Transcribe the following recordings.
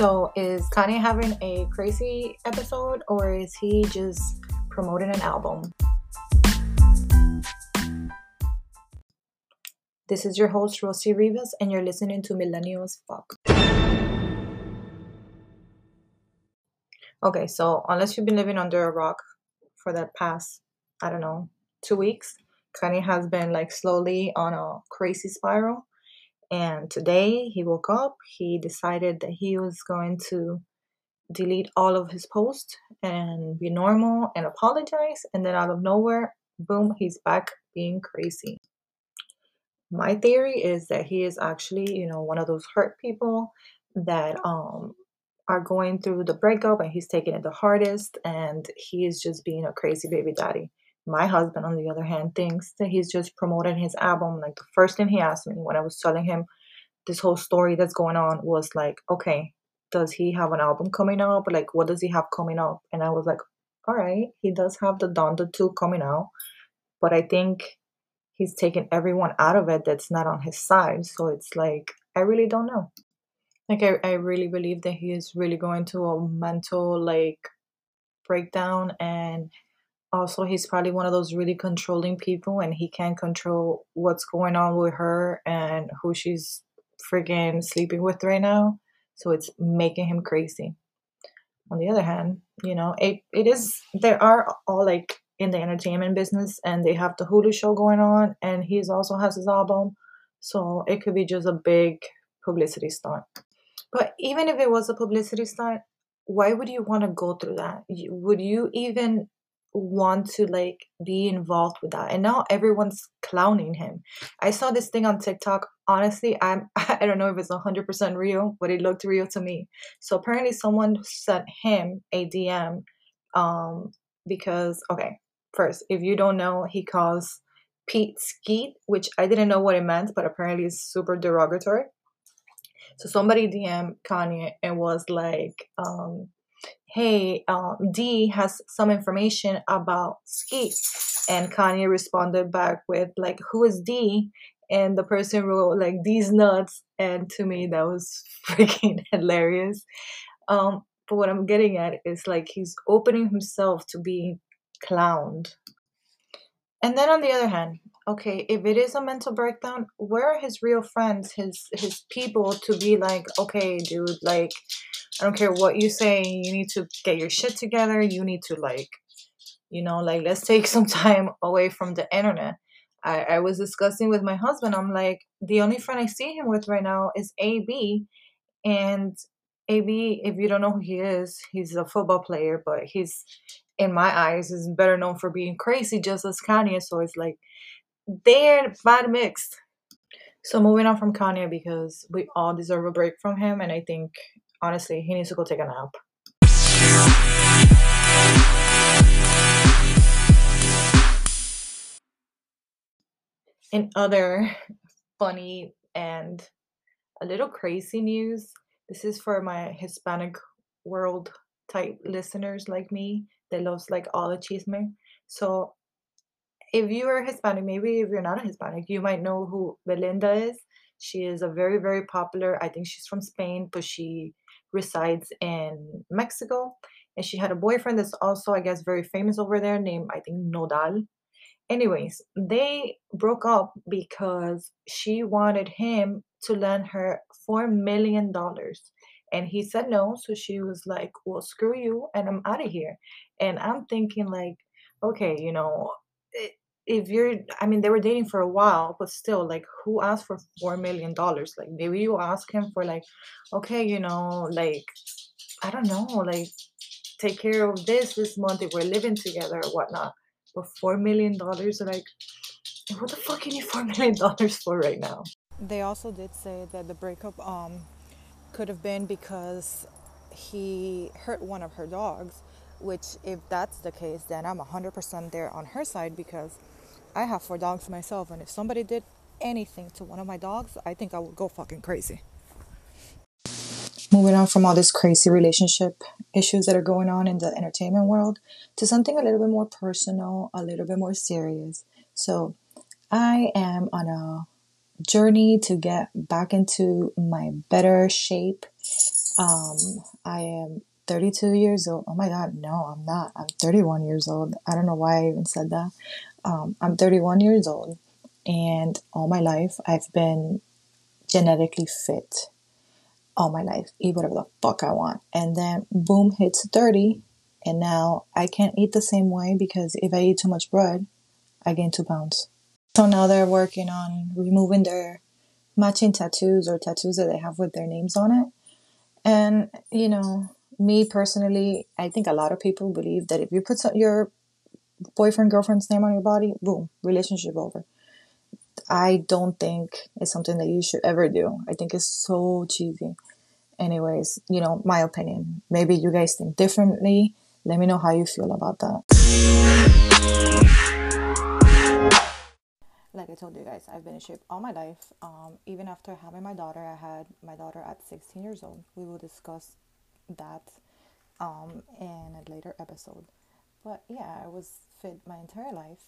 So, is Kanye having a crazy episode or is he just promoting an album? This is your host, Rosy Rivas, and you're listening to Millennials Fuck. Okay, so unless you've been living under a rock for that past, I don't know, two weeks, Kanye has been like slowly on a crazy spiral. And today he woke up, he decided that he was going to delete all of his posts and be normal and apologize. And then out of nowhere, boom, he's back being crazy. My theory is that he is actually, you know, one of those hurt people that um are going through the breakup and he's taking it the hardest and he is just being a crazy baby daddy. My husband, on the other hand, thinks that he's just promoting his album. Like the first thing he asked me when I was telling him this whole story that's going on was like, okay, does he have an album coming up? Like, what does he have coming up? And I was like, all right, he does have the Donda 2 coming out, but I think he's taken everyone out of it that's not on his side. So it's like, I really don't know. Like, I, I really believe that he is really going to a mental, like, breakdown and also he's probably one of those really controlling people and he can't control what's going on with her and who she's friggin' sleeping with right now. So it's making him crazy. On the other hand you know it, it is there are all like in the entertainment business and they have the hulu show going on and he's also has his album. So it could be just a big publicity stunt. But even if it was a publicity stunt why would you want to go through that? Would you even want to like be involved with that and now everyone's clowning him. I saw this thing on tiktok honestly i'm i don't know if it's 100% real but it looked real to me. So apparently someone sent him a dm um because okay first if you don't know he calls pete skeet which i didn't know what it meant but apparently it's super derogatory. So somebody dm kanye and was like um hey, um, D has some information about Skeet. And Kanye responded back with, like, who is D? And the person wrote, like, these nuts. And to me, that was freaking hilarious. Um, but what I'm getting at is, like, he's opening himself to being clowned. And then on the other hand, okay, if it is a mental breakdown, where are his real friends, his his people to be like, okay, dude, like I don't care what you say, you need to get your shit together. You need to like, you know, like let's take some time away from the internet. I, I was discussing with my husband. I'm like, the only friend I see him with right now is AB, and AB, if you don't know who he is, he's a football player, but he's in my eyes is better known for being crazy, just as Kanye. So it's like they're bad mixed. So moving on from Kanye because we all deserve a break from him, and I think honestly, he needs to go take a nap. In other funny and a little crazy news, this is for my Hispanic world type listeners like me that loves like all the chisme. So if you are Hispanic, maybe if you're not a Hispanic, you might know who Belinda is. She is a very, very popular, I think she's from Spain, but she resides in Mexico. And she had a boyfriend that's also, I guess, very famous over there named, I think, Nodal. Anyways, they broke up because she wanted him to lend her $4 million. And he said no. So she was like, well, screw you. And I'm out of here. And I'm thinking, like, okay, you know, if you're i mean they were dating for a while but still like who asked for four million dollars? Like maybe you ask him for like okay you know like i don't know like take care of this this month if we're living together or whatnot but four million dollars like what the fuck you need four million dollars for right now? They also did say that the breakup um could have been because he hurt one of her dogs which if that's the case then i'm 100% there on her side because I have four dogs myself, and if somebody did anything to one of my dogs, I think I would go fucking crazy. Moving on from all this crazy relationship issues that are going on in the entertainment world to something a little bit more personal, a little bit more serious. So, I am on a journey to get back into my better shape. Um, I am 32 years old. Oh my God, no, I'm not. I'm 31 years old. I don't know why I even said that. Um, I'm 31 years old, and all my life I've been genetically fit. All my life, eat whatever the fuck I want. And then, boom, hits 30, and now I can't eat the same way because if I eat too much bread, I gain two pounds. So now they're working on removing their matching tattoos or tattoos that they have with their names on it. And, you know, me personally, I think a lot of people believe that if you put your boyfriend, girlfriend's name on your body, boom, relationship over. I don't think it's something that you should ever do. I think it's so cheesy. Anyways, you know, my opinion. Maybe you guys think differently. Let me know how you feel about that. Like I told you guys, I've been in shape all my life. Um, even after having my daughter, I had my daughter at 16 years old. We will discuss that um, in a later episode. But yeah, I was fit my entire life,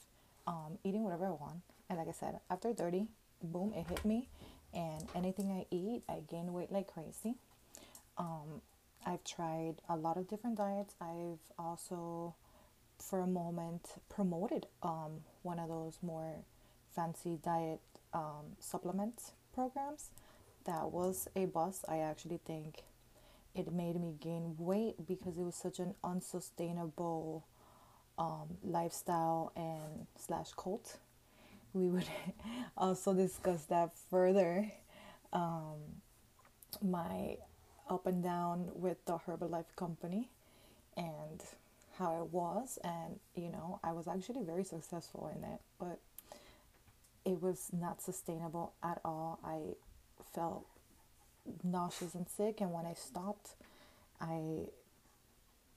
um, eating whatever I want. And like I said, after 30, boom, it hit me. And anything I eat, I gain weight like crazy. Um, I've tried a lot of different diets. I've also, for a moment, promoted um, one of those more fancy diet um, supplement programs. That was a bust. I actually think it made me gain weight because it was such an unsustainable um, lifestyle and slash cult. We would also discuss that further. Um, my up and down with the Herbalife company and how it was and you know I was actually very successful in it but it was not sustainable at all I felt nauseous and sick and when I stopped I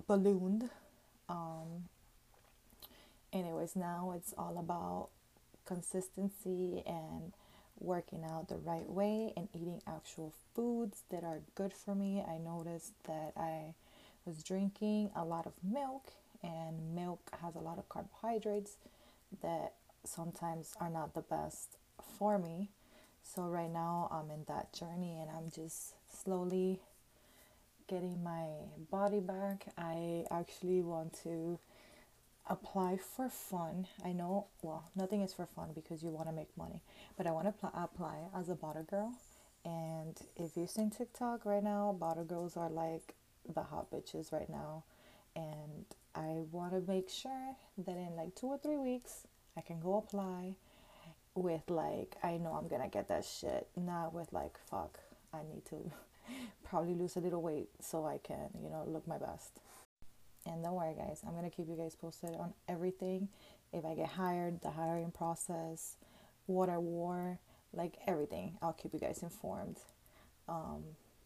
ballooned um, anyways now it's all about consistency and working out the right way and eating actual foods that are good for me. I noticed that I was drinking a lot of milk, and milk has a lot of carbohydrates that sometimes are not the best for me. So, right now, I'm in that journey and I'm just slowly getting my body back. I actually want to apply for fun. I know, well, nothing is for fun because you want to make money, but I want to pl- apply as a bottle girl. And if you've seen TikTok right now, bottle girls are like the hot bitches right now. And I want to make sure that in like two or three weeks, I can go apply with like, I know I'm gonna get that shit, not with like, fuck, I need to probably lose a little weight so I can, you know, look my best. And don't worry, guys, I'm to keep you guys posted on everything. If I get hired, the hiring process, what I wore, like everything. I'll keep you guys informed. Um,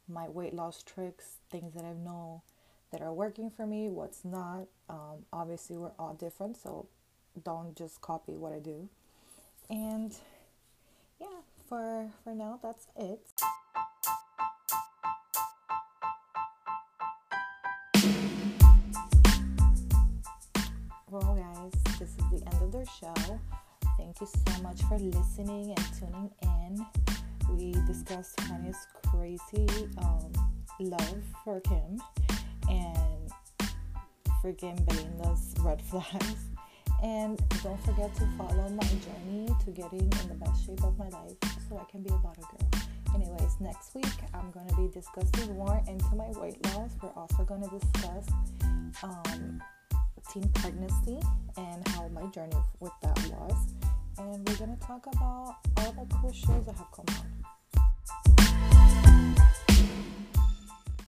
my weight loss tricks, things that I know that are working for me, what's not. Um, obviously, we're all different, so don't just copy what I do. And yeah, for for now, that's it. Well, guys, this is the end of the show. Thank you so much for listening and tuning in. We discussed Kanye's crazy um, love for Kim and freaking Belinda's red flags. And don't forget to follow my journey to getting in the best shape of my life so I can be a bottle girl. Anyways, next week I'm going to be discussing more into my weight loss. We're also going to discuss um, teen pregnancy and how my journey with that was. And we're going to talk about all the cool shows that have come on.